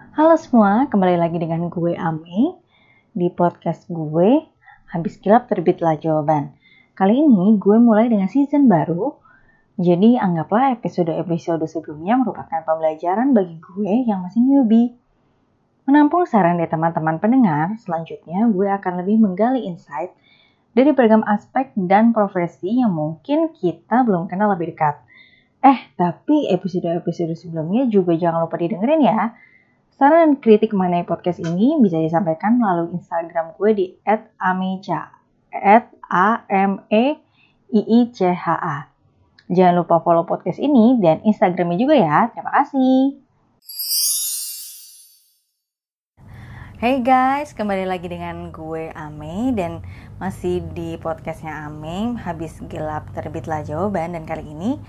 Halo semua, kembali lagi dengan gue Ame di podcast gue Habis Gelap Terbitlah Jawaban. Kali ini gue mulai dengan season baru, jadi anggaplah episode-episode sebelumnya merupakan pembelajaran bagi gue yang masih newbie. Menampung saran dari teman-teman pendengar, selanjutnya gue akan lebih menggali insight dari beragam aspek dan profesi yang mungkin kita belum kenal lebih dekat. Eh, tapi episode-episode sebelumnya juga jangan lupa didengerin ya. Saran dan kritik mengenai podcast ini bisa disampaikan melalui Instagram gue di @amecha a m e i i c h a. Jangan lupa follow podcast ini dan Instagramnya juga ya. Terima kasih. Hey guys, kembali lagi dengan gue Ame dan masih di podcastnya Ame habis gelap terbitlah jawaban dan kali ini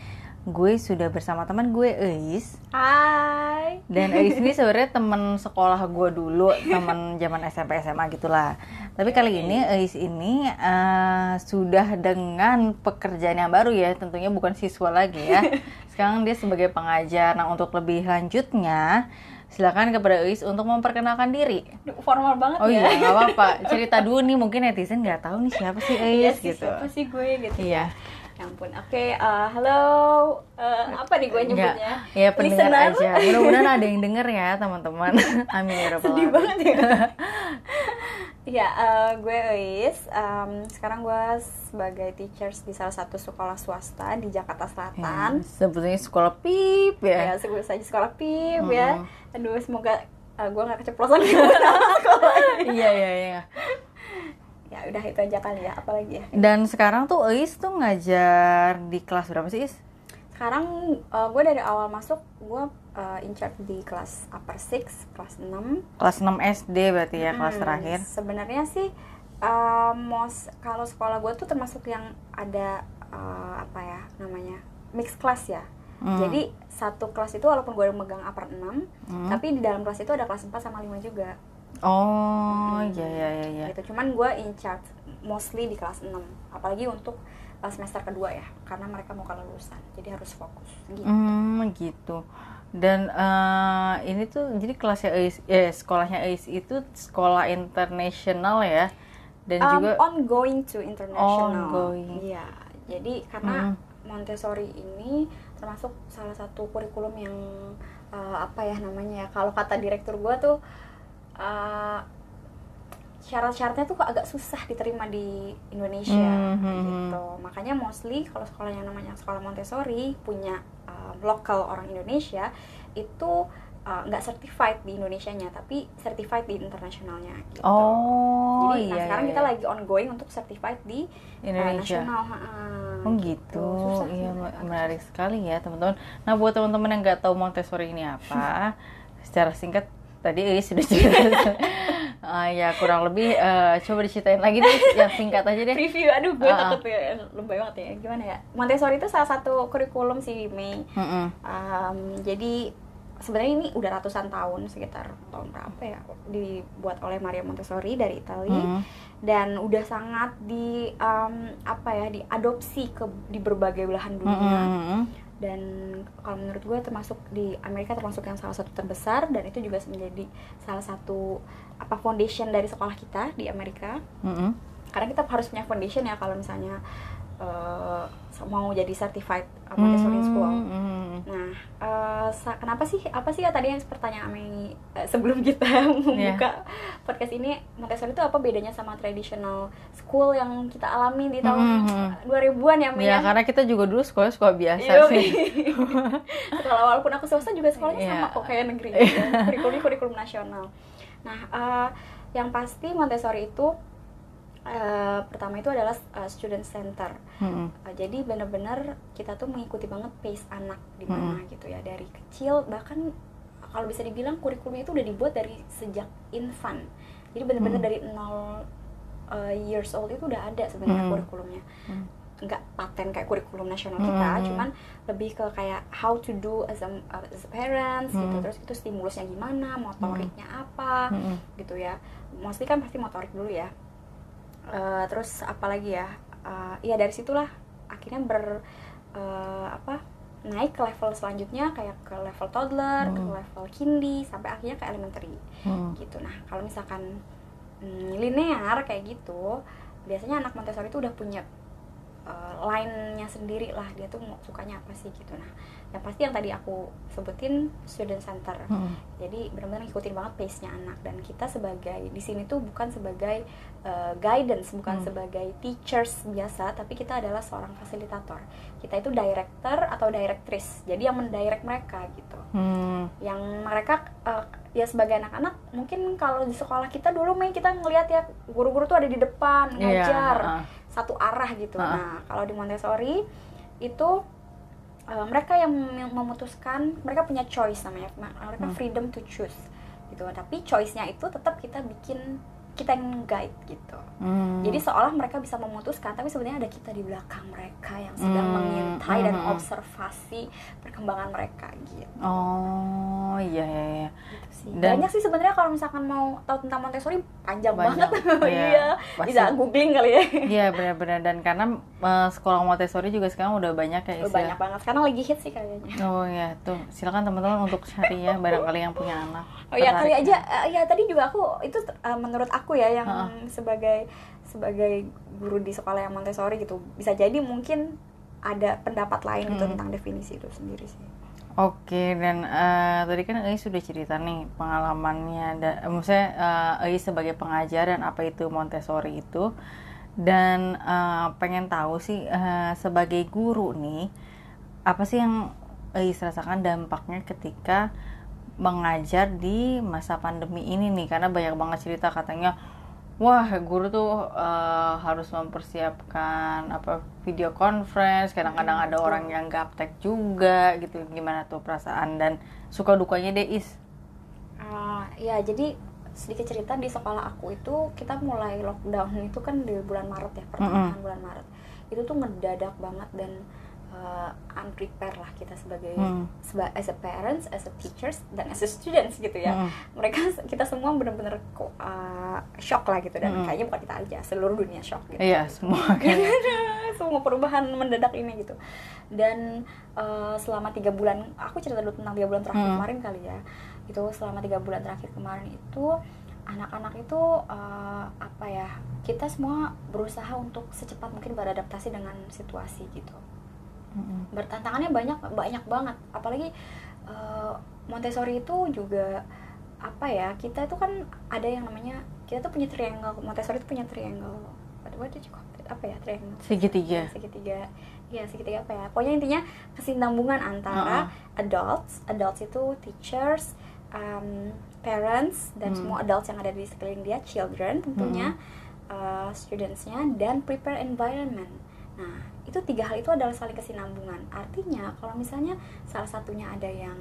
gue sudah bersama teman gue Eis. Hai. Dan Eis ini sebenarnya teman sekolah gue dulu, teman zaman SMP SMA gitulah. Tapi kali ini Eis ini uh, sudah dengan pekerjaan yang baru ya, tentunya bukan siswa lagi ya. Sekarang dia sebagai pengajar. Nah, untuk lebih lanjutnya silakan kepada Eis untuk memperkenalkan diri. Formal banget oh, ya. Oh iya, nggak apa-apa. Cerita dulu nih, mungkin netizen nggak tahu nih siapa sih Eis iya gitu. Siapa sih gue gitu. Iya. Ya ampun. Oke, okay, uh, halo. Uh, apa nih gue nyebutnya? Ya pendengar aja. Mudah-mudahan ada yang denger ya teman-teman. Amin ya rabbal Sedih banget ya. ya, uh, gue Eis. Um, sekarang gue sebagai teachers di salah satu sekolah swasta di Jakarta Selatan. Ya, sebetulnya sekolah PIP ya. Ya, sebut saja sekolah PIP hmm. ya. Aduh, semoga uh, gue gak keceplosan sekolah. Iya, iya, iya ya udah itu aja kali ya apalagi ya dan sekarang tuh Eis tuh ngajar di kelas berapa sih Is? sekarang uh, gue dari awal masuk gue uh, in charge di kelas upper six kelas 6 kelas 6 SD berarti ya hmm, kelas terakhir sebenarnya sih uh, mos kalau sekolah gue tuh termasuk yang ada uh, apa ya namanya mix kelas ya Hmm. Jadi satu kelas itu walaupun gue megang upper 6, hmm. tapi di dalam kelas itu ada kelas 4 sama 5 juga. Oh, iya iya iya iya. Gitu. Cuman gue in charge mostly di kelas 6. Apalagi untuk uh, semester kedua ya, karena mereka mau kelulusan. Jadi harus fokus gitu. Hmm, gitu. Dan uh, ini tuh jadi kelasnya AIS, eh sekolahnya AIS itu sekolah internasional ya. Dan um, juga ongoing to international. Ongoing. Iya. Jadi karena hmm. Montessori ini termasuk salah satu kurikulum yang uh, apa ya namanya ya kalau kata direktur gue tuh uh, syarat-syaratnya tuh agak susah diterima di Indonesia mm -hmm. gitu makanya mostly kalau sekolah yang namanya sekolah Montessori punya uh, lokal orang Indonesia itu nggak uh, certified di Indonesia-nya tapi certified di internasionalnya gitu. Oh, Jadi iya, nah, sekarang iya. kita lagi ongoing untuk certified di Indonesia. Uh, nasional. Uh, oh gitu. Susah, iya menarik sekali ya teman-teman. Nah buat teman-teman yang nggak tahu Montessori ini apa, secara singkat tadi Iis sudah cerita. Uh, ya kurang lebih uh, coba diceritain lagi deh yang singkat aja deh. Review aduh gue uh, takut ya lebay banget ya. Gimana ya? Montessori itu salah satu kurikulum sih Mei. Uh -uh. um, jadi sebenarnya ini udah ratusan tahun sekitar tahun berapa ya dibuat oleh Maria Montessori dari Italia. Uh -huh. dan udah sangat di um, apa ya diadopsi ke di berbagai belahan dunia. Uh -huh dan kalau menurut gue termasuk di Amerika termasuk yang salah satu terbesar dan itu juga menjadi salah satu apa foundation dari sekolah kita di Amerika mm -hmm. karena kita harus punya foundation ya kalau misalnya uh, mau jadi certified Montessori mm -hmm. school. Nah, uh, kenapa sih apa sih ya tadi yang pertanyaan Ami uh, sebelum kita membuka yeah. podcast ini Montessori itu apa bedanya sama traditional school yang kita alami di tahun mm -hmm. 2000-an ya Ami? Ya, karena kita juga dulu sekolah sekolah biasa Yo, sih. Sekolah walaupun aku swasta juga sekolahnya yeah. sama kok kayak negeri. Gitu. kurikulum kurikulum nasional. Nah, uh, yang pasti Montessori itu Uh, pertama itu adalah uh, student center. Hmm. Uh, jadi benar-benar kita tuh mengikuti banget pace anak di mana hmm. gitu ya dari kecil bahkan kalau bisa dibilang kurikulumnya itu udah dibuat dari sejak infant. Jadi benar-benar hmm. dari nol uh, years old itu udah ada sebenarnya hmm. kurikulumnya. Hmm. Nggak paten kayak kurikulum nasional kita, hmm. cuman lebih ke kayak how to do as a, as a parents gitu. hmm. gitu. Terus itu stimulusnya gimana, motoriknya hmm. apa hmm. gitu ya. Mostly kan pasti motorik dulu ya uh, terus apalagi ya uh, ya dari situlah akhirnya ber uh, apa naik ke level selanjutnya kayak ke level toddler, Hmm. ke level kindy sampai akhirnya ke elementary Hmm. gitu. Nah, kalau misalkan mm, linear kayak gitu, biasanya anak Montessori itu udah punya uh, line-nya sendiri lah dia tuh sukanya apa sih gitu. Nah, yang pasti yang tadi aku sebutin student center. Hmm. Jadi benar-benar ngikutin banget pace-nya anak dan kita sebagai di sini tuh bukan sebagai uh, guidance, bukan Hmm. sebagai teachers biasa, tapi kita adalah seorang fasilitator. Kita itu director atau directress. Jadi yang mendirect mereka gitu. Hmm. Yang mereka uh, ya sebagai anak-anak mungkin kalau di sekolah kita dulu main kita ngelihat ya guru-guru tuh ada di depan Iya, ngajar ah. satu arah gitu. Ah. Nah, kalau di Montessori itu uh, mereka yang mem- memutuskan, mereka punya choice namanya, Ma- mereka Hmm. freedom to choose gitu. Tapi choice-nya itu tetap kita bikin kita yang guide gitu. Hmm. Jadi seolah mereka bisa memutuskan, tapi sebenarnya ada kita di belakang mereka yang sedang Hmm, mengintai dan hmm, hmm. observasi perkembangan mereka gitu. Oh iya iya iya. Gitu sih. Dan- Banyak sih sebenarnya kalau misalkan mau tahu tentang Montessori panjang, Banyak. banget. Iya, iya. Bisa googling kali ya. Iya benar-benar dan karena eh, sekolah Montessori juga sekarang udah banyak ya istilah. banyak banget. Sekarang lagi hit sih kayaknya. Oh ya tuh silakan teman-teman untuk cari ya barangkali yang punya anak. Oh ya kali Tertarik. aja eh, ya tadi juga aku itu eh, menurut aku ya yang Ha-ha. sebagai sebagai guru di sekolah yang Montessori gitu bisa jadi mungkin ada pendapat lain gitu Hmm. tentang definisi itu sendiri sih. Oke dan eh, tadi kan Ei sudah cerita nih pengalamannya, da, eh, maksudnya Ei sebagai pengajar dan apa itu Montessori itu dan eh, pengen tahu sih eh, sebagai guru nih apa sih yang Ei rasakan dampaknya ketika mengajar di masa pandemi ini nih karena banyak banget cerita katanya wah guru tuh eh, harus mempersiapkan apa video conference kadang-kadang Hmm, ada orang yang gaptek juga gitu. Gimana tuh perasaan dan suka dukanya deh is? Ah, ya jadi sedikit cerita di sekolah aku itu kita mulai lockdown itu kan di bulan Maret ya pertengahan bulan Maret. Itu tuh ngedadak banget dan uh, unprepared lah kita sebagai Hmm. seba- as a parents, as a teachers dan as a students gitu ya Mm-mm. mereka kita semua bener-bener kok uh, shock lah gitu dan Mm-mm. kayaknya bukan kita aja seluruh dunia shock gitu iya semua kayaknya semua perubahan mendadak ini gitu dan uh, selama tiga bulan aku cerita dulu tentang tiga bulan terakhir Hmm. kemarin kali ya itu selama tiga bulan terakhir kemarin itu anak-anak itu uh, apa ya kita semua berusaha untuk secepat mungkin beradaptasi dengan situasi gitu Mm-mm. bertantangannya banyak banyak banget. Apalagi uh, Montessori itu juga apa ya kita itu kan ada yang namanya kita tuh punya triangle. Montessori itu punya triangle. What, what did you call it? apa ya triangle? Segitiga. Segitiga. Ya segitiga apa ya? Pokoknya intinya kesinambungan antara adults adults itu teachers um, parents dan Hmm. semua adults yang ada di sekeliling dia children tentunya uh, studentsnya dan prepare environment nah itu tiga hal itu adalah saling kesinambungan artinya kalau misalnya salah satunya ada yang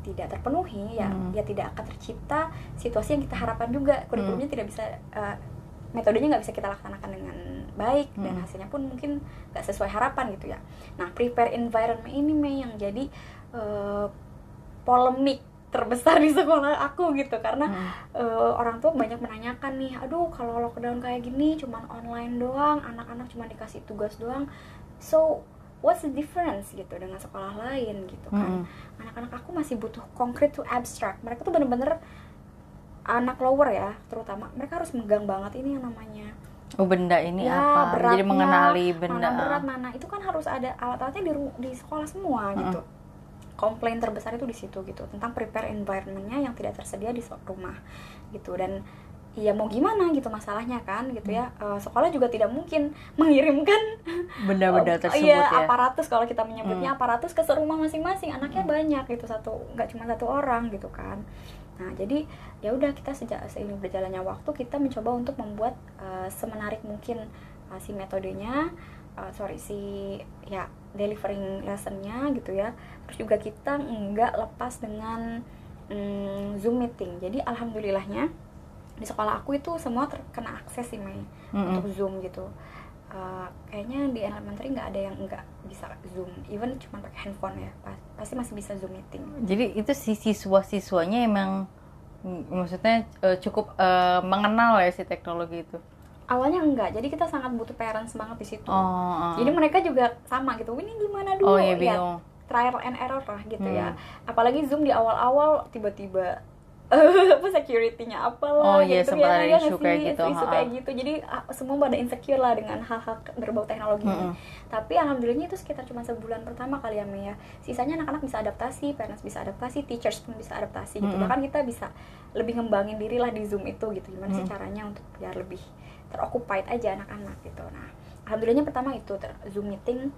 tidak terpenuhi ya Hmm. ya tidak akan tercipta situasi yang kita harapkan juga kurikulumnya tidak bisa uh, metodenya nggak bisa kita laksanakan dengan baik dan Hmm. hasilnya pun mungkin nggak sesuai harapan gitu ya. Nah, prepare environment ini Mei yang jadi eh, polemik terbesar di sekolah aku gitu karena Mm-mm. eh, orang tua banyak menanyakan nih, aduh kalau lockdown kayak gini cuman online doang, anak-anak cuma dikasih tugas doang. So, what's the difference gitu dengan sekolah lain gitu kan. Mm-mm. Anak-anak aku masih butuh concrete to abstract. Mereka tuh bener-bener anak lower ya, terutama mereka harus megang banget ini yang namanya oh benda ini Ya, apa jadi beratnya, mengenali benda mana berat mana itu kan harus ada alat-alatnya di di sekolah semua Mm-mm. gitu komplain terbesar itu di situ gitu tentang prepare environmentnya yang tidak tersedia di rumah gitu. Dan ya mau gimana gitu masalahnya kan gitu ya. Hmm. Eh, sekolah juga tidak mungkin mengirimkan benda-benda eh, tersebut iya, ya. aparatus kalau kita menyebutnya Hmm. aparatus ke serumah masing-masing. Anaknya banyak gitu satu nggak cuma satu orang gitu kan. Nah jadi ya udah kita sejak seiring berjalannya waktu kita mencoba untuk membuat eh, semenarik mungkin eh, si metodenya eh, sorry si ya delivering lessonnya gitu ya terus juga kita nggak lepas dengan mm, zoom meeting. Jadi alhamdulillahnya di sekolah aku itu semua terkena akses sih Mei Mm-mm. untuk zoom gitu. Uh, kayaknya di elementary nggak ada yang nggak bisa zoom. Even cuma pakai handphone ya pas- pasti masih bisa zoom meeting. Jadi itu si siswa-siswanya emang mm, maksudnya eh, cukup eh, mengenal ya si teknologi itu? Awalnya enggak jadi kita sangat butuh parents banget di situ. Oh, oh. jadi mereka juga sama gitu ini gimana oh dulu iya ya trial and error lah gitu ya Hmm. apalagi zoom di awal-awal tiba-tiba apa security-nya apalah Oh, iya, gitu sempat ada iya isu sih? kayak gitu, isu kayak gitu jadi semua pada insecure lah dengan hal-hal berbau teknologi ini. Mm-mm. tapi alhamdulillahnya itu sekitar cuma sebulan pertama kali ya Mei ya sisanya anak-anak bisa adaptasi parents bisa adaptasi teachers pun bisa adaptasi gitu Mm-mm. bahkan kita bisa lebih ngembangin diri lah di zoom itu gitu gimana sih Mm. caranya untuk biar lebih teroccupied aja anak-anak gitu nah alhamdulillahnya pertama itu zoom meeting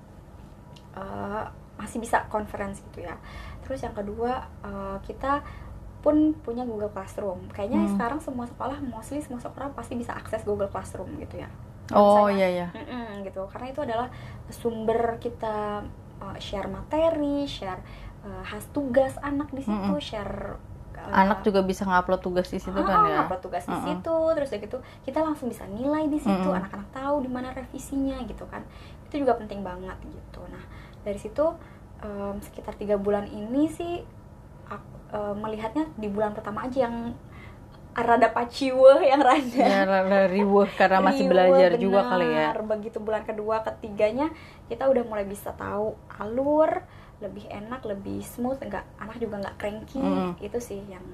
eh, masih bisa conference gitu ya terus yang kedua eh, kita pun punya Google Classroom kayaknya Hmm. sekarang semua sekolah mostly semua sekolah pasti bisa akses Google Classroom gitu ya Oh Misalnya, iya iya. Mm-mm, gitu karena itu adalah sumber kita uh, share materi share uh, khas tugas anak di situ Mm-mm. share uh, Anak juga bisa ngupload tugas di situ kan ah, ya. upload tugas di Mm-mm. situ terus gitu kita langsung bisa nilai di situ anak-anak tahu di mana revisinya gitu kan itu juga penting banget gitu nah dari situ um, sekitar tiga bulan ini sih aku, uh, melihatnya di bulan pertama aja yang rada paciwe yang rada Ya rada karena masih Riweuh, belajar juga kali ya. Begitu bulan kedua, ketiganya kita udah mulai bisa tahu alur, lebih enak, lebih smooth, enggak anak juga nggak cranky. Mm. Itu sih yang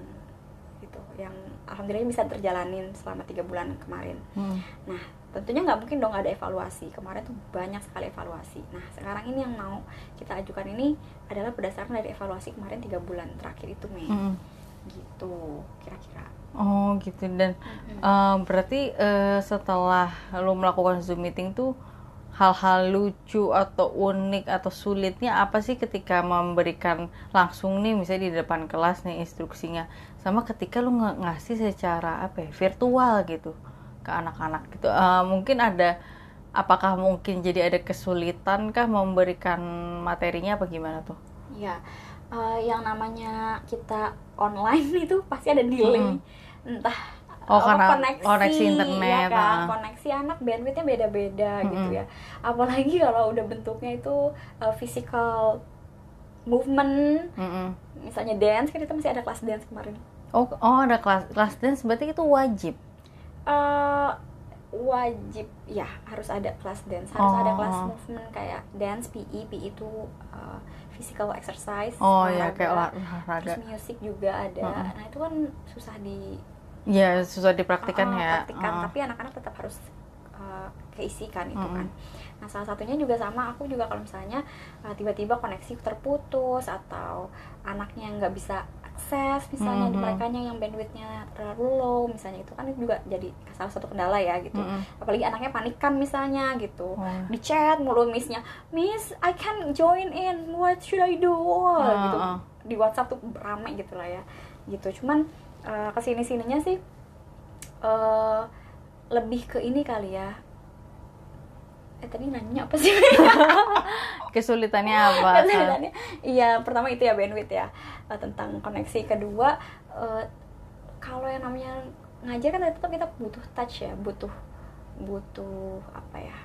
itu yang alhamdulillah bisa terjalanin selama tiga bulan kemarin. Hmm. Nah, tentunya nggak mungkin dong ada evaluasi. Kemarin tuh banyak sekali evaluasi. Nah, sekarang ini yang mau kita ajukan ini adalah berdasarkan dari evaluasi kemarin tiga bulan terakhir itu Mei. Mm. Gitu, kira-kira. Oh gitu dan Mm-mm. eh, berarti eh, setelah lo melakukan zoom meeting tuh hal-hal lucu atau unik atau sulitnya apa sih ketika memberikan langsung nih misalnya di depan kelas nih instruksinya sama ketika lu ngasih secara apa ya virtual gitu ke anak-anak gitu Eh, mungkin ada apakah mungkin jadi ada kesulitan kah memberikan materinya apa gimana tuh Ya, eh, yang namanya kita online itu pasti ada delay, entah Oh, karena koneksi internet, ya kan? ah. koneksi anak bandwidthnya beda-beda gitu Mm-mm. ya. Apalagi kalau udah bentuknya itu eh, physical movement, Mm-mm. misalnya dance kan kita masih ada kelas dance kemarin. oh oh ada kelas kelas dance berarti itu wajib eh wajib ya harus ada kelas dance harus ada Oh. kelas movement kayak dance PE PE itu uh, physical exercise Oh ya olahraga. kayak olah- olahraga. terus musik juga ada Mm-mm. nah itu kan susah di Ya susah dipraktikan uh, ya. praktikan Uh. tapi anak-anak tetap harus uh, keisikan itu Mm-mm. kan nah salah satunya juga sama aku juga kalau misalnya uh, tiba-tiba koneksi terputus atau anaknya nggak bisa akses misalnya di Mhm. mereka yang bandwidthnya terlalu low misalnya itu kan juga jadi salah satu kendala ya gitu Mm-mm. apalagi anaknya panikan misalnya gitu Oh. di chat mulu missnya miss I can join in what should I do Wah, Ah, gitu ah. di WhatsApp tuh rame gitu lah ya gitu cuman uh, ke sini sininya sih eh lebih ke ini kali ya eh tadi nanya apa sih? Kesulitannya apa? Kesulitannya, iya pertama itu ya bandwidth ya eh, tentang koneksi. Kedua eh, kalau yang namanya ngajar kan tetap kita butuh touch ya butuh butuh apa ya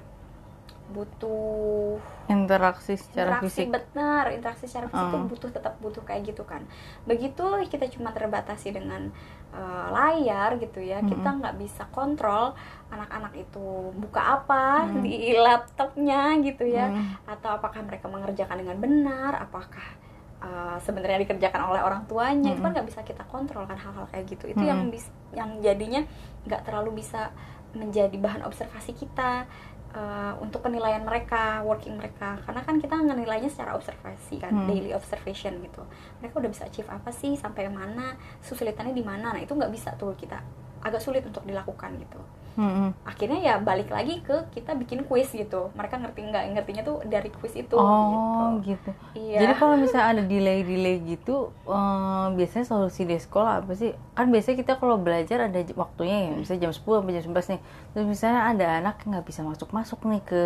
butuh Interaksi secara interaksi fisik. benar interaksi secara fisik Hmm. tuh butuh tetap butuh kayak gitu kan begitu kita cuma terbatasi dengan eh, layar gitu ya kita Mm-mm. nggak bisa kontrol anak-anak itu buka apa Hmm. di laptopnya gitu ya Hmm. atau apakah mereka mengerjakan dengan benar apakah uh, sebenarnya dikerjakan oleh orang tuanya itu kan nggak bisa kita kontrol kan hal-hal kayak gitu itu Mm-mm. yang bis- yang jadinya nggak terlalu bisa menjadi bahan observasi kita uh, untuk penilaian mereka working mereka. Karena kan kita ngenilainya secara observasi kan Hmm. daily observation gitu. Mereka udah bisa achieve apa sih sampai mana kesulitannya di mana. Nah itu nggak bisa tuh kita agak sulit untuk dilakukan gitu Mm-mm. akhirnya ya balik lagi ke kita bikin quiz gitu mereka ngerti nggak ngertinya tuh dari quiz itu Oh gitu gitu. iya Jadi kalau misalnya ada delay-delay gitu, eh, biasanya solusi di sekolah apa sih? Kan biasanya kita kalau belajar ada waktunya ya, misalnya jam 10 sampai jam 11 nih. Terus misalnya ada anak yang nggak bisa masuk-masuk nih ke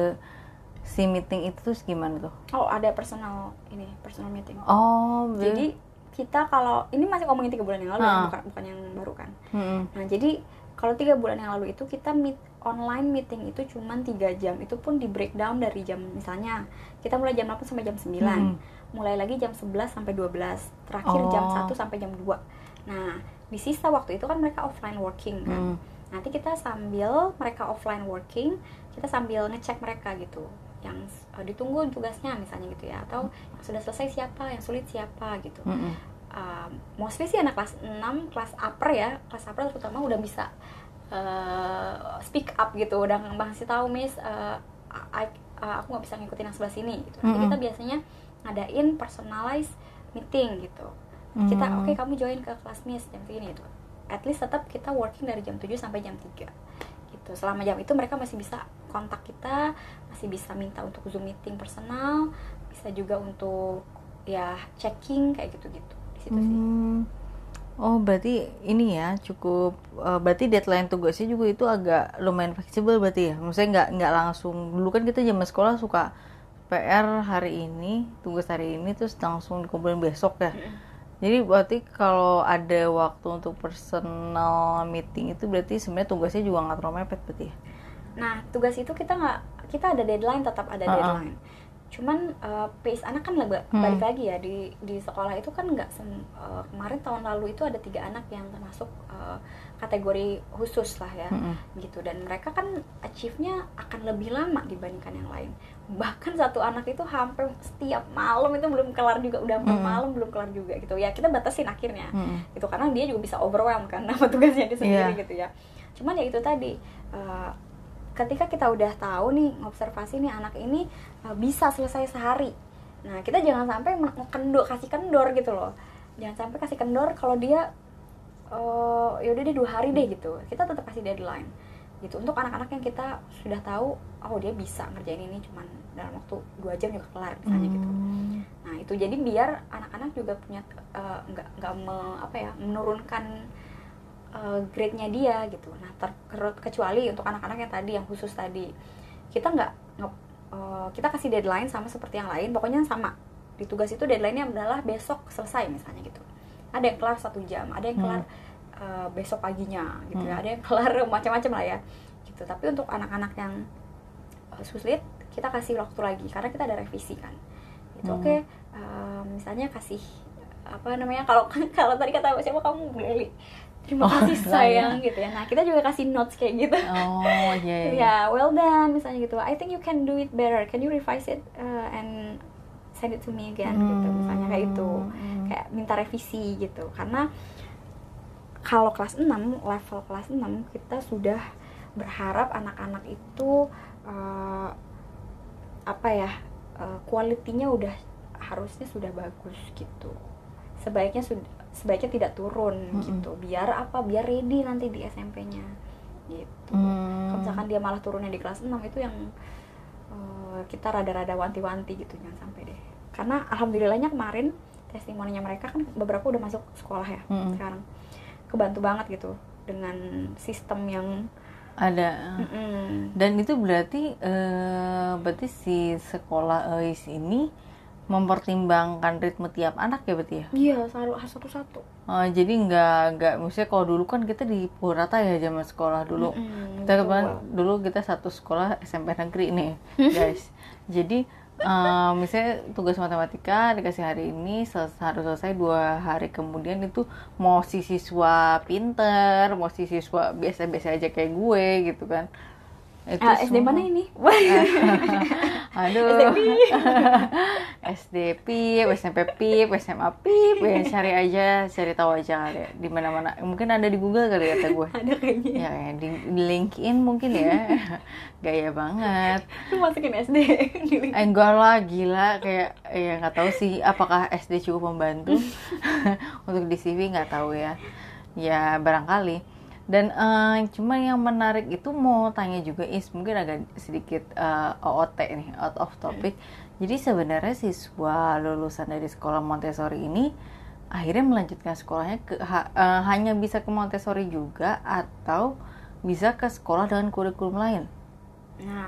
si meeting itu terus gimana tuh? oh ada personal ini personal meeting Oh, jadi kita kalau ini masih ngomongin tiga bulan yang lalu ya, Ah. bukan bukan yang baru kan Mm-mm. nah jadi kalau tiga bulan yang lalu itu kita meet online meeting itu cuman tiga jam itu pun di breakdown dari jam misalnya kita mulai jam 8 sampai jam 9 Mm-mm. mulai lagi jam 11 sampai 12 terakhir jam Oh. 1 sampai jam 2 nah di sisa waktu itu kan mereka offline working kan Mm. nanti kita sambil mereka offline working kita sambil ngecek mereka gitu yang uh, ditunggu tugasnya misalnya gitu ya atau yang sudah selesai siapa yang sulit siapa gitu Mm -mm. uh, mostly sih anak kelas 6 kelas upper ya kelas upper terutama udah bisa uh, speak up gitu udah ngasih tahu miss uh, I, uh, aku nggak bisa ngikutin yang sebelah sini gitu nanti Mm-mm. kita biasanya ngadain personalized meeting gitu kita Hmm. oke kamu join ke kelas miss jam segini gitu at least tetap kita working dari jam 7 sampai jam 3 gitu selama jam itu mereka masih bisa kontak kita masih bisa minta untuk zoom meeting personal bisa juga untuk ya checking kayak gitu-gitu di situ sih Hmm. Oh berarti ini ya cukup eh, berarti deadline tugasnya juga itu agak lumayan fleksibel berarti ya. Maksudnya nggak nggak langsung dulu kan kita zaman sekolah suka PR hari ini tugas hari ini terus langsung dikumpulin besok ya. Jadi berarti kalau ada waktu untuk personal meeting itu berarti sebenarnya tugasnya juga nggak terlalu mepet berarti ya. Nah, tugas itu kita nggak kita ada deadline tetap ada Uh-uh. deadline. Cuman uh, pace anak kan lega- Hmm. balik lagi ya di di sekolah itu kan nggak uh, kemarin tahun lalu itu ada tiga anak yang termasuk uh, kategori khusus lah ya Mm-mm. gitu dan mereka kan achieve-nya akan lebih lama dibandingkan yang lain bahkan satu anak itu hampir setiap malam itu belum kelar juga udah hampir Mm-mm. malam belum kelar juga gitu ya kita batasin akhirnya Mm-mm. gitu karena dia juga bisa overwhelm kan sama tugasnya dia sendiri Iya. gitu ya cuman ya itu tadi uh, ketika kita udah tahu nih observasi nih anak ini uh, bisa selesai sehari. Nah kita jangan sampai kendor kasih kendor gitu loh. Jangan sampai kasih kendor kalau dia uh, ya udah deh dua hari deh gitu. Kita tetap kasih deadline gitu. Untuk anak-anak yang kita sudah tahu oh dia bisa ngerjain ini cuman dalam waktu dua jam juga kelar misalnya gitu. Hmm. Nah itu jadi biar anak-anak juga punya eh, nggak nggak me- apa ya menurunkan eh, grade-nya dia gitu. Nah ter- kecuali untuk anak-anak yang tadi yang khusus tadi kita nggak eh, kita kasih deadline sama seperti yang lain. Pokoknya sama di tugas itu deadline-nya adalah besok selesai misalnya gitu. Ada yang kelar satu jam, ada yang kelar eh, besok paginya gitu ya, Hmm. ada yang kelar macam-macam lah ya gitu. Tapi untuk anak-anak yang eh, sulit kita kasih waktu lagi karena kita ada revisi kan itu Hmm. oke eh, misalnya kasih apa namanya kalau kalau tadi kata siapa kamu beli terima Oh, kasih lah, sayang gitu ya. Nah kita juga kasih notes kayak gitu. Oh iya iya. ya well done misalnya gitu. I think you can do it better. Can you revise it uh, and send it to me again gitu misalnya kayak itu Hmm. kayak minta revisi gitu. Karena kalau kelas 6 level kelas 6 kita sudah berharap anak-anak itu eh, apa ya eh, kualitinya udah harusnya sudah bagus gitu. Sebaiknya sudah sebaiknya tidak turun Mm-mm. gitu biar apa biar ready nanti di SMP-nya gitu Hmm. kalau misalkan dia malah turunnya di kelas 6 itu yang eh, kita rada-rada wanti-wanti gitu jangan sampai deh karena alhamdulillahnya kemarin testimoninya mereka kan beberapa udah masuk sekolah ya Mm-mm. sekarang kebantu banget gitu dengan sistem yang ada. mm-mm. Dan itu berarti eh, berarti si sekolah EIS ini mempertimbangkan ritme tiap anak ya berarti ya. iya selalu satu-satu Oh, jadi nggak nggak maksudnya kalau dulu kan kita di Purata ya zaman sekolah dulu. Mm-mm, Kita betul. kemarin dulu kita satu sekolah SMP negeri nih, guys. jadi eh, misalnya tugas matematika dikasih hari ini sel- harus selesai dua hari kemudian itu mau si siswa pinter, mau si siswa biasa-biasa aja kayak gue gitu kan. Itu Ah, SD semua- mana ini Aduh. SD PIP, SMP PIP, SMA PIP, ya cari aja, cari tahu aja kali ya di mana-mana. Mungkin ada di Google kali ya kata gue. ada kayaknya Ya, ya di, di LinkedIn mungkin ya. Gaya banget. lu masukin SD di link. Enggak lah, gila kayak ya nggak tahu sih apakah SD cukup membantu untuk di CV nggak tahu ya. Ya barangkali. Dan eh, cuma yang menarik itu mau tanya juga is mungkin agak sedikit eh, OOT nih out of topic. Jadi sebenarnya siswa lulusan dari sekolah Montessori ini akhirnya melanjutkan sekolahnya ke ha- eh, hanya bisa ke Montessori juga atau bisa ke sekolah dengan kurikulum lain. Nah,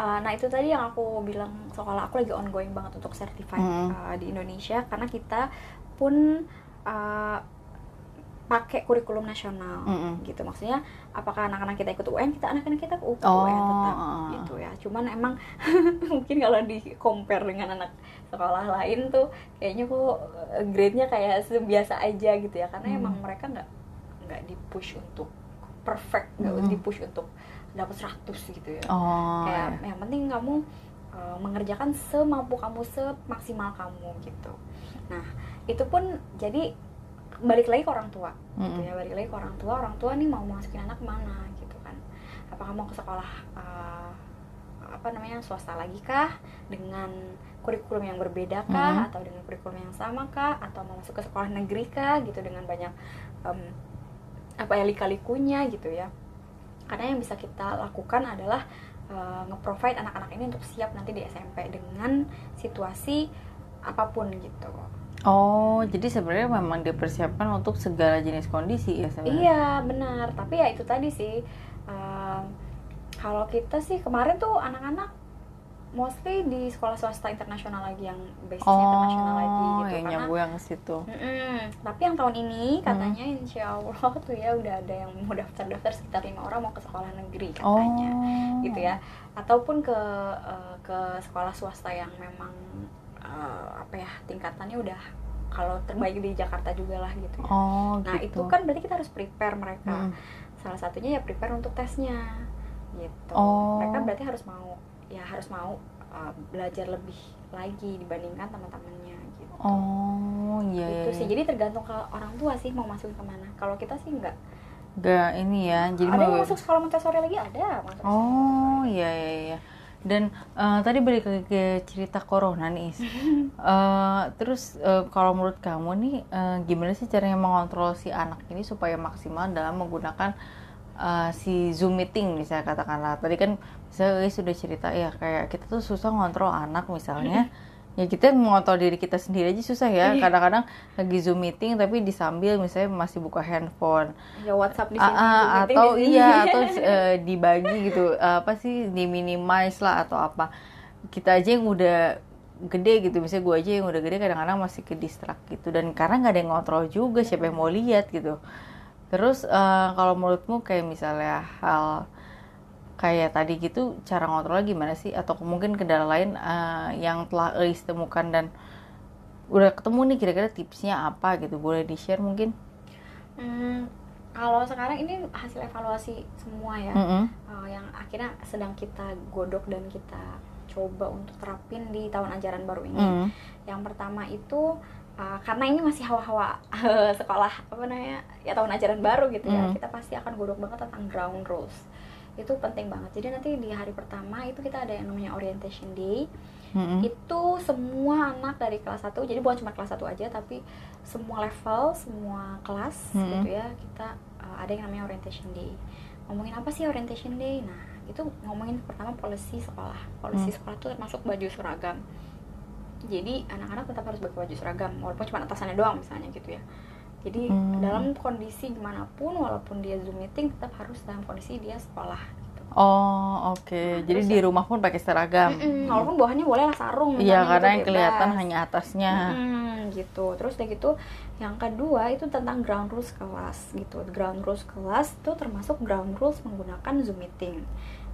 uh, nah itu tadi yang aku bilang sekolah aku lagi ongoing banget untuk certified Hmm. uh, di Indonesia karena kita pun uh, pakai kurikulum nasional Mm-mm. gitu maksudnya apakah anak-anak kita ikut UN kita anak-anak kita ikut Oh, UN tetap gitu ya cuman emang mungkin kalau di compare dengan anak sekolah lain tuh kayaknya kok uh, grade-nya kayak biasa aja gitu ya karena Hmm. emang mereka nggak nggak di push untuk perfect nggak Mm-mm. di push untuk dapat 100 gitu ya Oh, kayak ya. yang penting kamu uh, mengerjakan semampu kamu semaksimal kamu gitu nah itu pun jadi balik lagi ke orang tua mm -hmm. gitu ya. Balik lagi ke orang tua orang tua nih mau masukin anak mana gitu kan. Apakah mau ke sekolah uh, apa namanya swasta lagi kah? Dengan kurikulum yang berbeda kah? Mm -hmm. atau dengan kurikulum yang sama kah? Atau mau masuk ke sekolah negeri kah? Gitu dengan banyak um, apa ya lika-likunya gitu ya. Karena yang bisa kita lakukan adalah uh, nge-provide anak-anak ini untuk siap nanti di SMP dengan situasi apa pun gitu Oh, jadi sebenarnya memang dipersiapkan untuk segala jenis kondisi ya sebenarnya? Iya, benar. Tapi ya itu tadi sih, uh, kalau kita sih kemarin tuh anak-anak mostly di sekolah swasta internasional lagi yang basisnya oh, internasional lagi gitu yang karena yang situ. Mm -mm. Tapi yang tahun ini katanya mm. insya Allah tuh ya udah ada yang mau daftar-daftar sekitar lima orang mau ke sekolah negeri katanya, oh. gitu ya. Ataupun ke uh, ke sekolah swasta yang memang uh, apa ya tingkatannya udah kalau terbaik di Jakarta juga lah gitu ya. Oh, nah gitu. itu kan berarti kita harus prepare mereka. Hmm. Salah satunya ya prepare untuk tesnya gitu. Oh. Mereka berarti harus mau ya harus mau uh, belajar lebih lagi dibandingkan teman-temannya gitu. Oh iya. Itu iya, sih. Iya. Jadi tergantung ke orang tua sih mau masukin ke mana. Kalau kita sih enggak. Enggak ini ya. Jadi ada mau... yang masuk sekolah Montessori lagi ada. Oh iya iya iya dan uh, tadi balik ke, ke cerita corona nih uh, terus uh, kalau menurut kamu nih uh, gimana sih caranya mengontrol si anak ini supaya maksimal dalam menggunakan uh, si zoom meeting misalnya katakanlah. Tadi kan saya sudah cerita ya kayak kita tuh susah ngontrol anak misalnya ya kita mengontrol diri kita sendiri aja susah ya. Iya. kadang-kadang lagi zoom meeting tapi disambil misalnya masih buka handphone. Ya WhatsApp di sini uh, atau di sini. iya atau uh, dibagi gitu. Uh, apa sih di minimize lah atau apa. Kita aja yang udah gede gitu. Misalnya gue aja yang udah gede kadang-kadang masih ke distract gitu. Dan karena nggak ada yang ngontrol juga siapa yang mau lihat gitu. Terus uh, kalau menurutmu kayak misalnya hal kayak tadi gitu cara ngontrol gimana sih? Atau mungkin kendala lain uh, yang telah Elis temukan dan udah ketemu nih kira-kira tipsnya apa gitu? Boleh di share mungkin? Hmm, kalau sekarang ini hasil evaluasi semua ya. Mm -hmm. uh, yang akhirnya sedang kita godok dan kita coba untuk terapin di tahun ajaran baru ini. Mm -hmm. yang pertama itu uh, karena ini masih hawa-hawa uh, sekolah apa namanya ya tahun ajaran baru gitu ya. Mm. kita pasti akan godok banget tentang ground rules itu penting banget. Jadi nanti di hari pertama itu kita ada yang namanya orientation day. Mm-hmm. itu semua anak dari kelas 1 jadi bukan cuma kelas 1 aja tapi semua level semua kelas mm-hmm. gitu ya kita uh, ada yang namanya orientation day. Ngomongin apa sih orientation day? Nah itu ngomongin pertama polisi sekolah. Polisi mm. sekolah itu termasuk baju seragam. Jadi anak-anak tetap harus pakai baju seragam walaupun cuma atasannya doang misalnya gitu ya jadi hmm. dalam kondisi gimana pun walaupun dia zoom meeting tetap harus dalam kondisi dia sekolah gitu. oh oke. Okay. nah, jadi di ya, rumah pun pakai seragam. Mm -mm, walaupun bawahnya boleh lah sarung iya karena gitu, yang kelihatan hanya atasnya. Mm, gitu. Terus udah gitu yang kedua itu tentang ground rules kelas gitu. Ground rules kelas itu termasuk ground rules menggunakan zoom meeting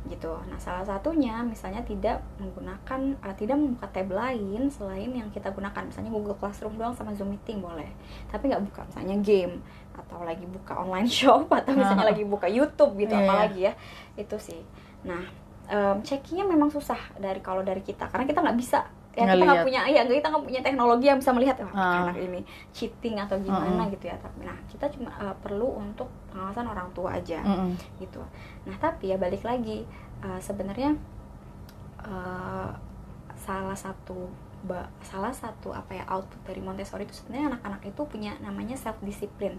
gitu. Nah, salah satunya misalnya tidak menggunakan uh, tidak membuka tab lain selain yang kita gunakan. Misalnya Google Classroom doang sama Zoom Meeting boleh. Tapi nggak buka misalnya game atau lagi buka online shop atau misalnya lagi buka YouTube gitu yeah. apalagi ya. Itu sih. Nah, um, checkingnya memang susah dari kalau dari kita karena kita nggak bisa ya kita nggak punya ya kita nggak punya teknologi yang bisa melihat oh, ah. anak ini cheating atau gimana uh gitu ya. Tapi nah kita cuma uh, perlu untuk pengawasan orang tua aja uh gitu. Nah tapi ya balik lagi uh, sebenarnya uh, salah satu salah satu apa ya output dari Montessori itu sebenarnya anak-anak itu punya namanya self discipline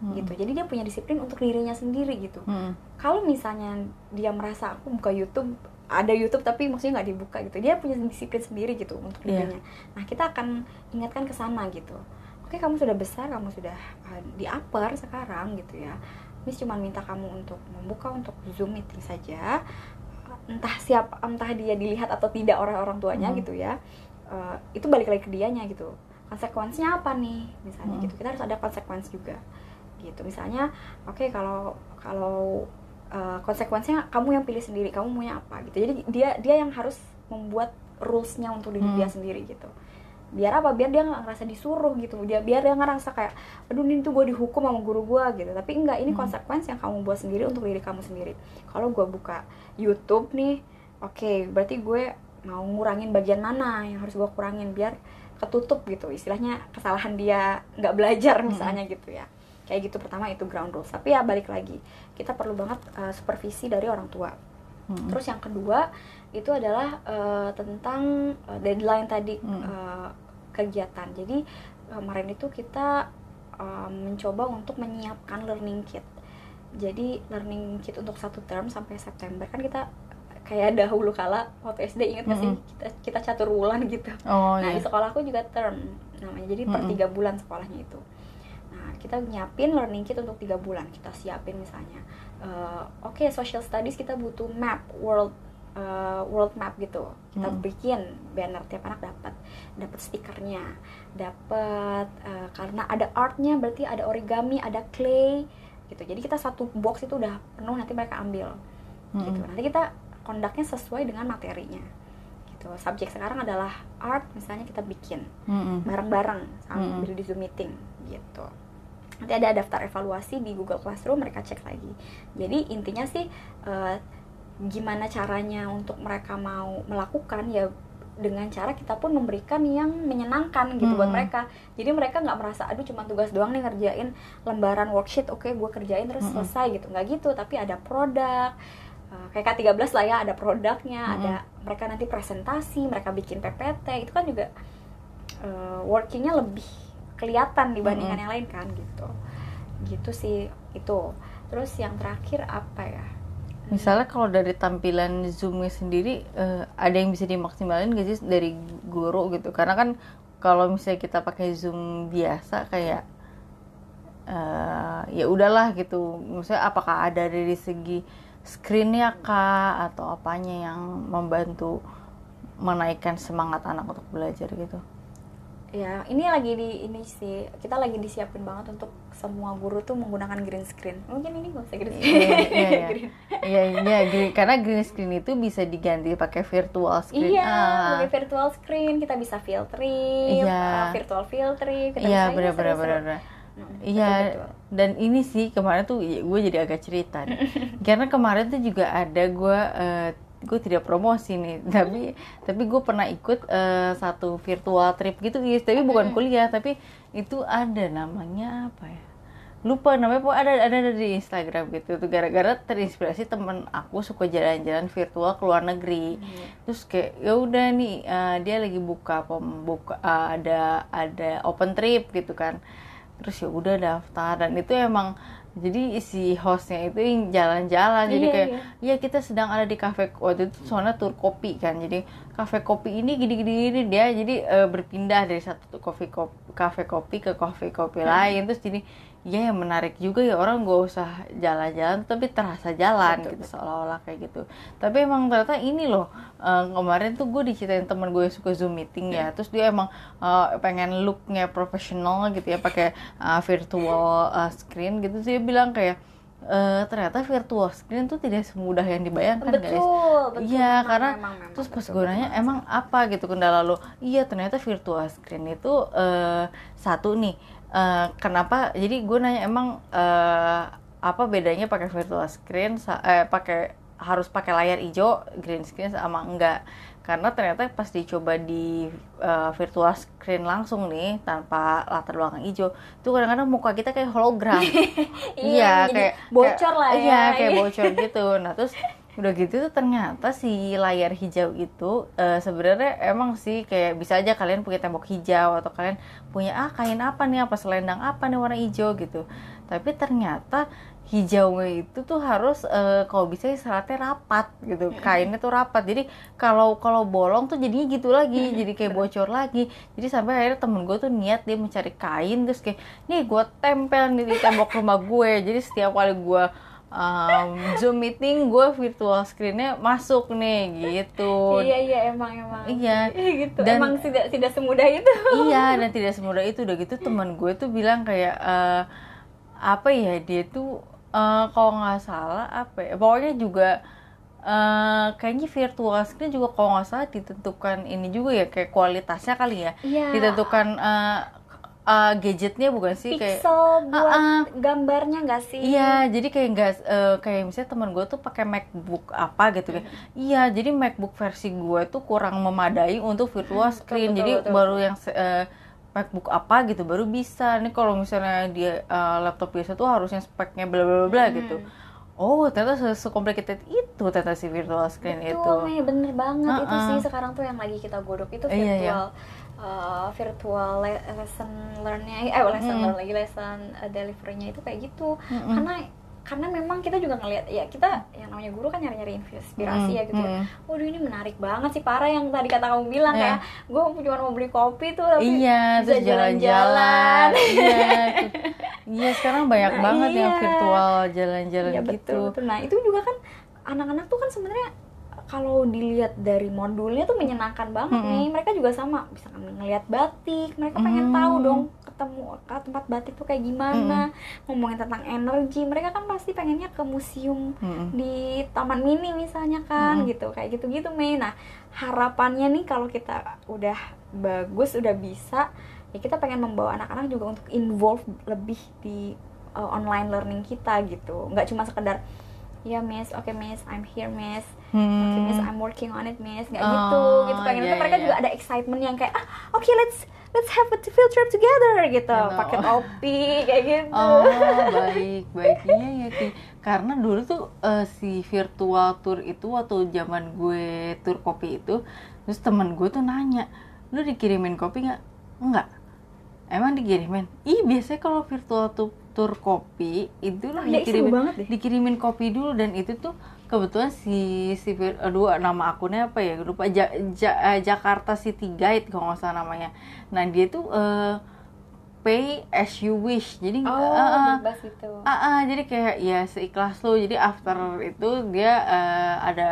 hmm. gitu jadi dia punya disiplin untuk dirinya sendiri gitu hmm. kalau misalnya dia merasa aku buka YouTube ada YouTube tapi maksudnya nggak dibuka gitu dia punya disiplin sendiri gitu untuk iya. dirinya yeah. nah kita akan ingatkan ke sana gitu oke kamu sudah besar kamu sudah uh, di upper sekarang gitu ya Miss cuma minta kamu untuk membuka untuk zoom meeting saja entah siap entah dia dilihat atau tidak orang-orang tuanya mm. gitu ya uh, itu balik lagi ke dianya gitu konsekuensinya apa nih misalnya mm. gitu kita harus ada konsekuensi juga gitu. Misalnya oke okay, kalau kalau uh, konsekuensinya kamu yang pilih sendiri kamu maunya apa gitu. Jadi dia dia yang harus membuat rulesnya untuk diri hmm. dia sendiri gitu. Biar apa? Biar dia nggak ngerasa disuruh gitu. Dia biar dia ngerasa kayak aduh ini tuh gue dihukum sama guru gue gitu. Tapi enggak ini hmm. konsekuensi yang kamu buat sendiri untuk diri kamu sendiri. Kalau gue buka YouTube nih oke okay, berarti gue mau ngurangin bagian mana yang harus gue kurangin biar ketutup gitu. Istilahnya kesalahan dia nggak belajar misalnya hmm. gitu ya kayak gitu pertama itu ground rules tapi ya balik lagi kita perlu banget uh, supervisi dari orang tua hmm. terus yang kedua itu adalah uh, tentang uh, deadline tadi hmm. uh, kegiatan jadi kemarin itu kita uh, mencoba untuk menyiapkan learning kit jadi learning kit untuk satu term sampai September kan kita kayak dahulu kala waktu SD ingat mm -hmm. sih kita kita catur bulan gitu oh, nah iya. di sekolahku juga term namanya jadi mm -hmm. per tiga bulan sekolahnya itu kita nyiapin learning kit untuk tiga bulan. Kita siapin misalnya uh, oke okay, social studies kita butuh map world uh, world map gitu. Kita hmm. bikin banner tiap anak dapat dapat stikernya dapat uh, karena ada artnya berarti ada origami ada clay gitu. Jadi kita satu box itu udah penuh nanti mereka ambil. Hmm. gitu. Nanti kita kondaknya sesuai dengan materinya. Gitu. Subjek sekarang adalah art misalnya kita bikin bareng-bareng sambil mm-hmm. di zoom meeting gitu nanti ada daftar evaluasi di Google Classroom mereka cek lagi jadi intinya sih uh, gimana caranya untuk mereka mau melakukan ya dengan cara kita pun memberikan yang menyenangkan gitu hmm. buat mereka jadi mereka nggak merasa aduh cuma tugas doang nih ngerjain lembaran worksheet oke okay, gue kerjain terus hmm. selesai gitu nggak gitu tapi ada produk uh, kayak K13 lah ya ada produknya hmm. ada mereka nanti presentasi mereka bikin PPT itu kan juga uh, workingnya lebih kelihatan dibandingkan hmm. yang lain kan gitu. Gitu sih itu. Terus yang terakhir apa ya? Misalnya kalau dari tampilan zoomnya sendiri uh, ada yang bisa dimaksimalin gak sih dari guru gitu? Karena kan kalau misalnya kita pakai zoom biasa kayak uh, ya udahlah gitu. Misalnya apakah ada dari segi screennya kah atau apanya yang membantu menaikkan semangat anak untuk belajar gitu ya ini lagi di ini sih kita lagi disiapin banget untuk semua guru tuh menggunakan green screen. Mungkin ini gak usah green screen. iya iya. Iya, iya, iya karena green screen itu bisa diganti pakai virtual screen. Iya ah. pakai virtual screen kita bisa filtering iya. virtual filtering kita iya benar benar benar Iya, dan ini sih kemarin tuh ya, gue jadi agak cerita nih. Karena kemarin tuh juga ada gue uh, gue tidak promosi nih, tapi tapi gue pernah ikut uh, satu virtual trip gitu guys, tapi bukan kuliah, tapi itu ada namanya apa ya? lupa namanya pokoknya ada ada, ada di Instagram gitu. Tuh gara-gara terinspirasi temen aku suka jalan-jalan virtual ke luar negeri. Hmm. terus kayak ya udah nih uh, dia lagi buka pembuka uh, ada ada open trip gitu kan. Terus ya udah daftar. Dan itu emang jadi isi hostnya itu yang jalan-jalan jadi iya, kayak iya. ya kita sedang ada di kafe waktu itu soalnya tur kopi kan jadi kafe kopi ini gini-gini dia jadi uh, berpindah dari satu kafe kopi kafe kopi ke kafe kopi hmm. lain terus jadi ya yang menarik juga ya orang gak usah jalan-jalan tapi terasa jalan betul, gitu seolah-olah kayak gitu tapi emang ternyata ini loh uh, kemarin tuh gue diceritain temen gue yang suka zoom meeting ya hmm. terus dia emang uh, pengen looknya profesional gitu ya pakai uh, virtual uh, screen gitu sih dia bilang kayak uh, ternyata virtual screen tuh tidak semudah yang dibayangkan betul, guys. Betul, Iya karena memang, memang, terus pas gue nanya emang apa gitu kendala lo? Iya ternyata virtual screen itu uh, satu nih uh, kenapa? Jadi gue nanya emang uh, apa bedanya pakai virtual screen eh pakai harus pakai layar hijau green screen sama enggak? Karena ternyata pas dicoba di uh, virtual screen langsung nih tanpa latar belakang hijau itu kadang-kadang muka kita kayak hologram. Iya, iya kayak bocor kayak, lah ya. iya kayak bocor gitu. Nah terus udah gitu tuh ternyata si layar hijau itu uh, sebenarnya emang sih kayak bisa aja kalian punya tembok hijau atau kalian punya ah kain apa nih? Apa selendang apa nih warna hijau? gitu. Tapi ternyata hijaunya itu tuh harus uh, kalau bisa seratnya rapat gitu. Kainnya tuh rapat. Jadi kalau kalau bolong tuh jadinya gitu lagi jadi kayak bocor lagi. Jadi sampai akhirnya temen gue tuh niat dia mencari kain terus kayak nih gue tempel nih di tembok rumah gue. Jadi setiap kali gue um, Zoom meeting gue virtual screennya masuk nih gitu. Iya iya emang emang. Iya. gitu. Dan, emang tidak tidak semudah itu. Iya dan tidak semudah itu udah gitu teman gue tuh bilang kayak uh, apa ya dia tuh uh, kalau nggak salah apa ya pokoknya juga uh, kayaknya virtual screen juga kalau nggak salah ditentukan ini juga ya kayak kualitasnya kali ya. Iya. Ditentukan uh, uh, gadgetnya bukan sih Pixel kayak buat Ah, ah. gambarnya nggak sih Iya, jadi kayak nggak eh, kayak misalnya teman gue tuh pakai MacBook apa gitu kan. Iya, jadi MacBook versi gue tuh kurang memadai untuk virtual betul, screen. betul, jadi betul. baru yang eh, MacBook apa gitu baru bisa. Nih kalau misalnya dia eh, laptop biasa tuh harusnya speknya bla bla bla bla gitu. Oh, ternyata se complicated itu ternyata si virtual screen itu. Betul, bener banget itu Uh-uh. sih sekarang tuh yang lagi kita godok itu Iya, iya. Virtual uh, virtual le- lesson learn-nya eh lesson Mm. learn lagi lesson uh, delivery-nya itu kayak gitu Mm-mm. karena karena memang kita juga ngelihat ya kita yang namanya guru kan nyari-nyari inspirasi Mm, ya gitu ya. mm. Waduh ini menarik banget sih parah yang tadi kata kamu bilang Iya. ya. Gue cuma mau beli kopi tuh tapi Iya, bisa jalan-jalan. Iya, iya sekarang banyak Nah, banget yang iya. virtual jalan-jalan Iya gitu. betul, betul. Nah itu juga kan anak-anak tuh kan sebenarnya kalau dilihat dari modulnya tuh menyenangkan banget Mm-mm. nih. Mereka juga sama bisa ngelihat batik. Mereka pengen Mm. tahu dong ketemu ke tempat batik tuh kayak gimana. Ngomongin tentang energi. Mereka kan pasti pengennya ke museum Mm-mm. di Taman Mini misalnya kan Mm-mm. gitu kayak gitu-gitu Mei. Nah harapannya nih kalau kita udah bagus udah bisa ya kita pengen membawa anak-anak juga untuk involve lebih di uh, online learning kita gitu nggak cuma sekedar ya miss oke miss I'm here miss oke miss Hmm. I'm working on it miss nggak Oh, gitu gitu pengen iya, itu mereka iya. juga ada excitement yang kayak ah oke let's let's have a field trip together gitu Gitu. pakai topi kayak gitu Oh baik baiknya ya Ti. Karena dulu tuh eh, si virtual tour itu waktu zaman gue tour kopi itu, terus temen gue tuh nanya, lu dikirimin kopi nggak? Enggak. Emang dikirimin? Ih biasanya kalau virtual tour, tour kopi itu Oh, iya, seru dikirimin, dikirimin kopi dulu dan itu tuh kebetulan si si aduh nama akunnya apa ya lupa Ja- Ja- eh, Jakarta City Guide kalau nggak salah namanya. Nah dia tuh eh, pay as you wish jadi oh eh, bebas gitu Ah, ah, jadi kayak ya seikhlas lo. Jadi after itu dia eh, ada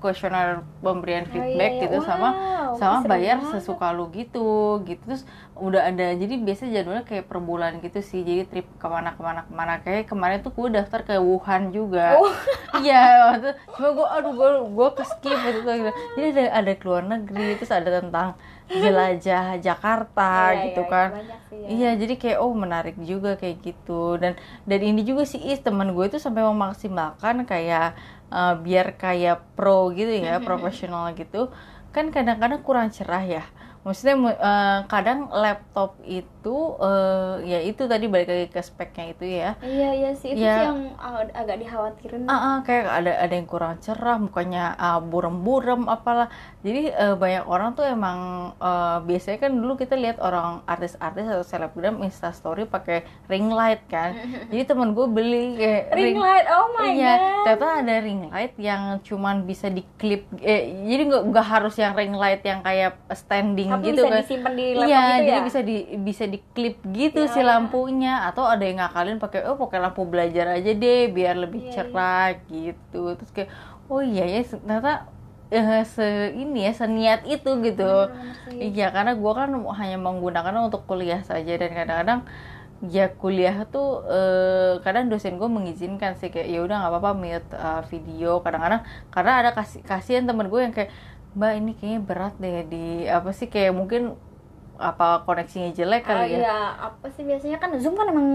kuesioner pemberian Oh, feedback iya, iya. gitu sama Wow, sama seru bayar banget. sesuka lu gitu gitu terus udah ada. Jadi biasa jadwalnya kayak per bulan gitu sih. Jadi trip ke mana ke mana ke mana. Kayak kemarin tuh gue daftar ke Wuhan juga. Oh. iya waktu cuma gue aduh gue gue ke skip gitu tuh jadi ada ada ke luar negeri terus ada tentang jelajah Jakarta Iya, gitu iya, kan. Sih ya. Iya, jadi kayak oh menarik juga kayak gitu. Dan dan ini juga sih is teman gue itu sampai memaksimalkan kayak eh, biar kayak pro gitu ya, profesional gitu. Kan kadang-kadang kurang cerah ya. Maksudnya eh, kadang laptop itu eh, ya itu tadi balik lagi ke speknya itu ya. Iya iya sih itu Ya. sih yang ag- agak dikhawatirin. Ah, ah, kayak ada ada yang kurang cerah, mukanya ah, burem-burem apalah. Jadi eh, banyak orang tuh emang eh, biasanya kan dulu kita lihat orang artis-artis atau selebgram Insta story pakai ring light kan. Jadi temen gue beli kayak Ring light, oh my Iya, god. ternyata ada ring light yang cuman bisa diklip. Eh, jadi nggak harus yang ring light yang kayak standing Tapi gitu bisa kan. disimpan di laptop Iya, gitu jadi ya? bisa di bisa diklip gitu Iya, si iya. lampunya atau ada yang ngakalin pakai oh pakai lampu belajar aja deh biar lebih Iya, cerah gitu. Terus kayak oh iya ya ternyata eh, se ini ya seniat itu gitu. Sih. Iya, karena gua kan hanya menggunakannya untuk kuliah saja dan kadang-kadang ya kuliah tuh eh, kadang dosen gue mengizinkan sih kayak ya udah nggak apa-apa mute eh, video kadang-kadang karena ada kasih kasihan temen gue yang kayak mbak ini kayaknya berat deh di apa sih kayak mungkin apa koneksinya jelek Ah, kali ya iya, apa sih biasanya kan Zoom kan emang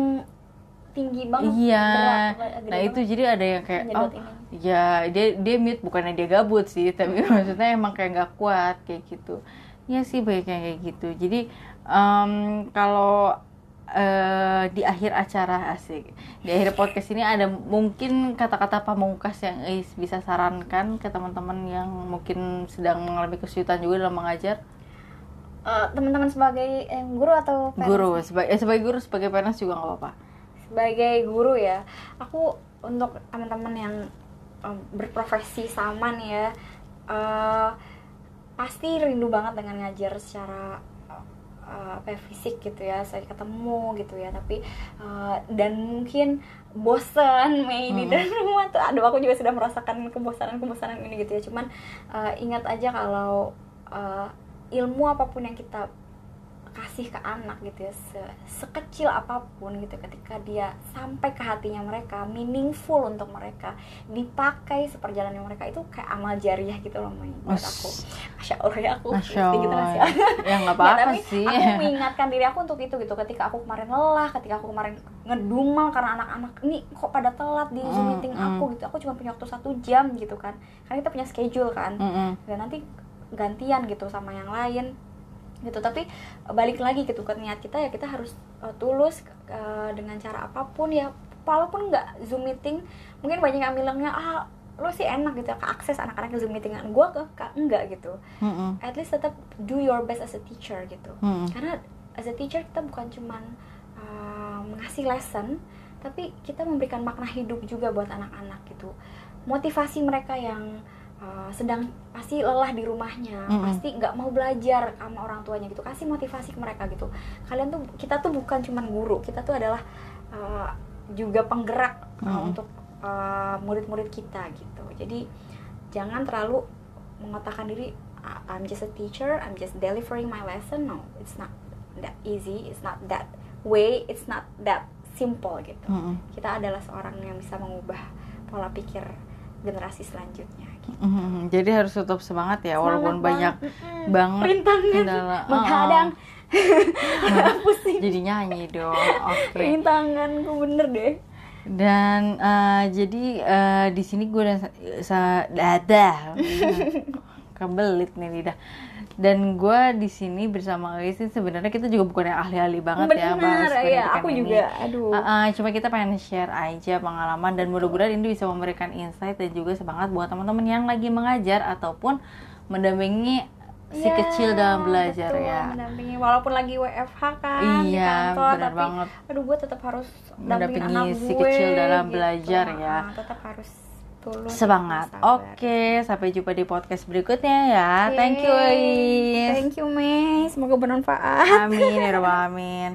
tinggi banget. Iya, berat, nah itu banget. jadi ada yang kayak oh ini. ya dia dia mute bukannya dia gabut sih tapi maksudnya emang kayak nggak kuat kayak gitu ya sih banyak yang kayak gitu jadi em, kalau eh, di akhir acara asik. Di akhir podcast ini ada mungkin kata-kata pamungkas yang Is bisa sarankan ke teman-teman yang mungkin sedang mengalami kesulitan juga dalam mengajar? Eh, teman-teman sebagai eh, guru atau parents? guru sebagai eh, sebagai guru sebagai parents juga nggak apa-apa. Sebagai guru ya aku untuk teman-teman yang em, berprofesi sama nih ya eh, pasti rindu banget dengan ngajar secara eh, apa ya, fisik gitu ya saya ketemu gitu ya tapi eh, dan mungkin bosan Mei di dalam rumah tuh aduh aku juga sudah merasakan kebosanan-kebosanan ini gitu ya cuman eh, ingat aja kalau eh, ilmu apa pun yang kita kasih ke anak gitu ya se sekecil apa pun gitu ketika dia sampai ke hatinya mereka meaningful untuk mereka dipakai seperjalanan mereka itu kayak amal jariah gitu loh buat aku. Masya allah ya aku Masya Allah. gitu lah sih ya nggak apa-apa tapi sih. aku mengingatkan diri aku untuk itu gitu ketika aku kemarin lelah ketika aku kemarin ngedumel karena anak-anak ini kok pada telat di zoom Mm, meeting mm. aku gitu. Aku cuma punya waktu satu jam gitu kan. Karena kita punya schedule kan. Mm-mm. dan nanti gantian gitu sama yang lain gitu. Tapi eh, balik lagi gitu ke niat kita ya kita harus eh, tulus eh, dengan cara apa pun ya. Walaupun nggak zoom meeting mungkin banyak yang bilangnya ah lo sih enak gitu ya ke akses anak-anak ke zoom meeting gue ke, ke enggak gitu. Mm-mm. at least tetap do your best as a teacher gitu. Mm-mm. karena as a teacher kita bukan cuman uh, mengasih lesson tapi kita memberikan makna hidup juga buat anak-anak gitu. Motivasi mereka yang uh, sedang pasti lelah di rumahnya Mm-mm. pasti nggak mau belajar sama orang tuanya gitu kasih motivasi ke mereka gitu kalian tuh kita tuh bukan cuman guru kita tuh adalah uh, juga penggerak uh, Mm-mm. untuk uh, murid-murid kita gitu jadi jangan terlalu mengatakan diri "I- I'm just a teacher I'm just delivering my lesson no it's not that easy it's not that way it's not that simple gitu Mm-mm. kita adalah seorang yang bisa mengubah pola pikir generasi selanjutnya Mm-mm. jadi harus tetap semangat ya walaupun Semangat banyak banget. Rintangan kendala. menghadang. Pusing. Jadi nyanyi dong. Oke. Rintanganku bener deh. Dan eh, jadi eh, di sini gue dan sa- sa- dadah. Kebelit nih lidah dan gue di sini bersama Ais ini sebenarnya kita juga bukan yang ahli-ahli banget ya bahas bener ya aku ini. juga aduh Uh, uh, cuma kita pengen share aja pengalaman dan mudah-mudahan ini bisa memberikan insight dan juga semangat buat teman-teman yang lagi mengajar ataupun mendampingi si Ya, kecil dalam belajar betul, ya. mendampingi walaupun lagi WFH kan di Iya, kantor benar tapi banget. aduh gue tetap harus Mendampingi anak si gue, kecil dalam gitu. belajar ya. Tetap harus tulus Semangat. Oke, sampai jumpa di podcast berikutnya ya. Thank you. Ais. thank you Mei semoga bermanfaat Amin ya alamin.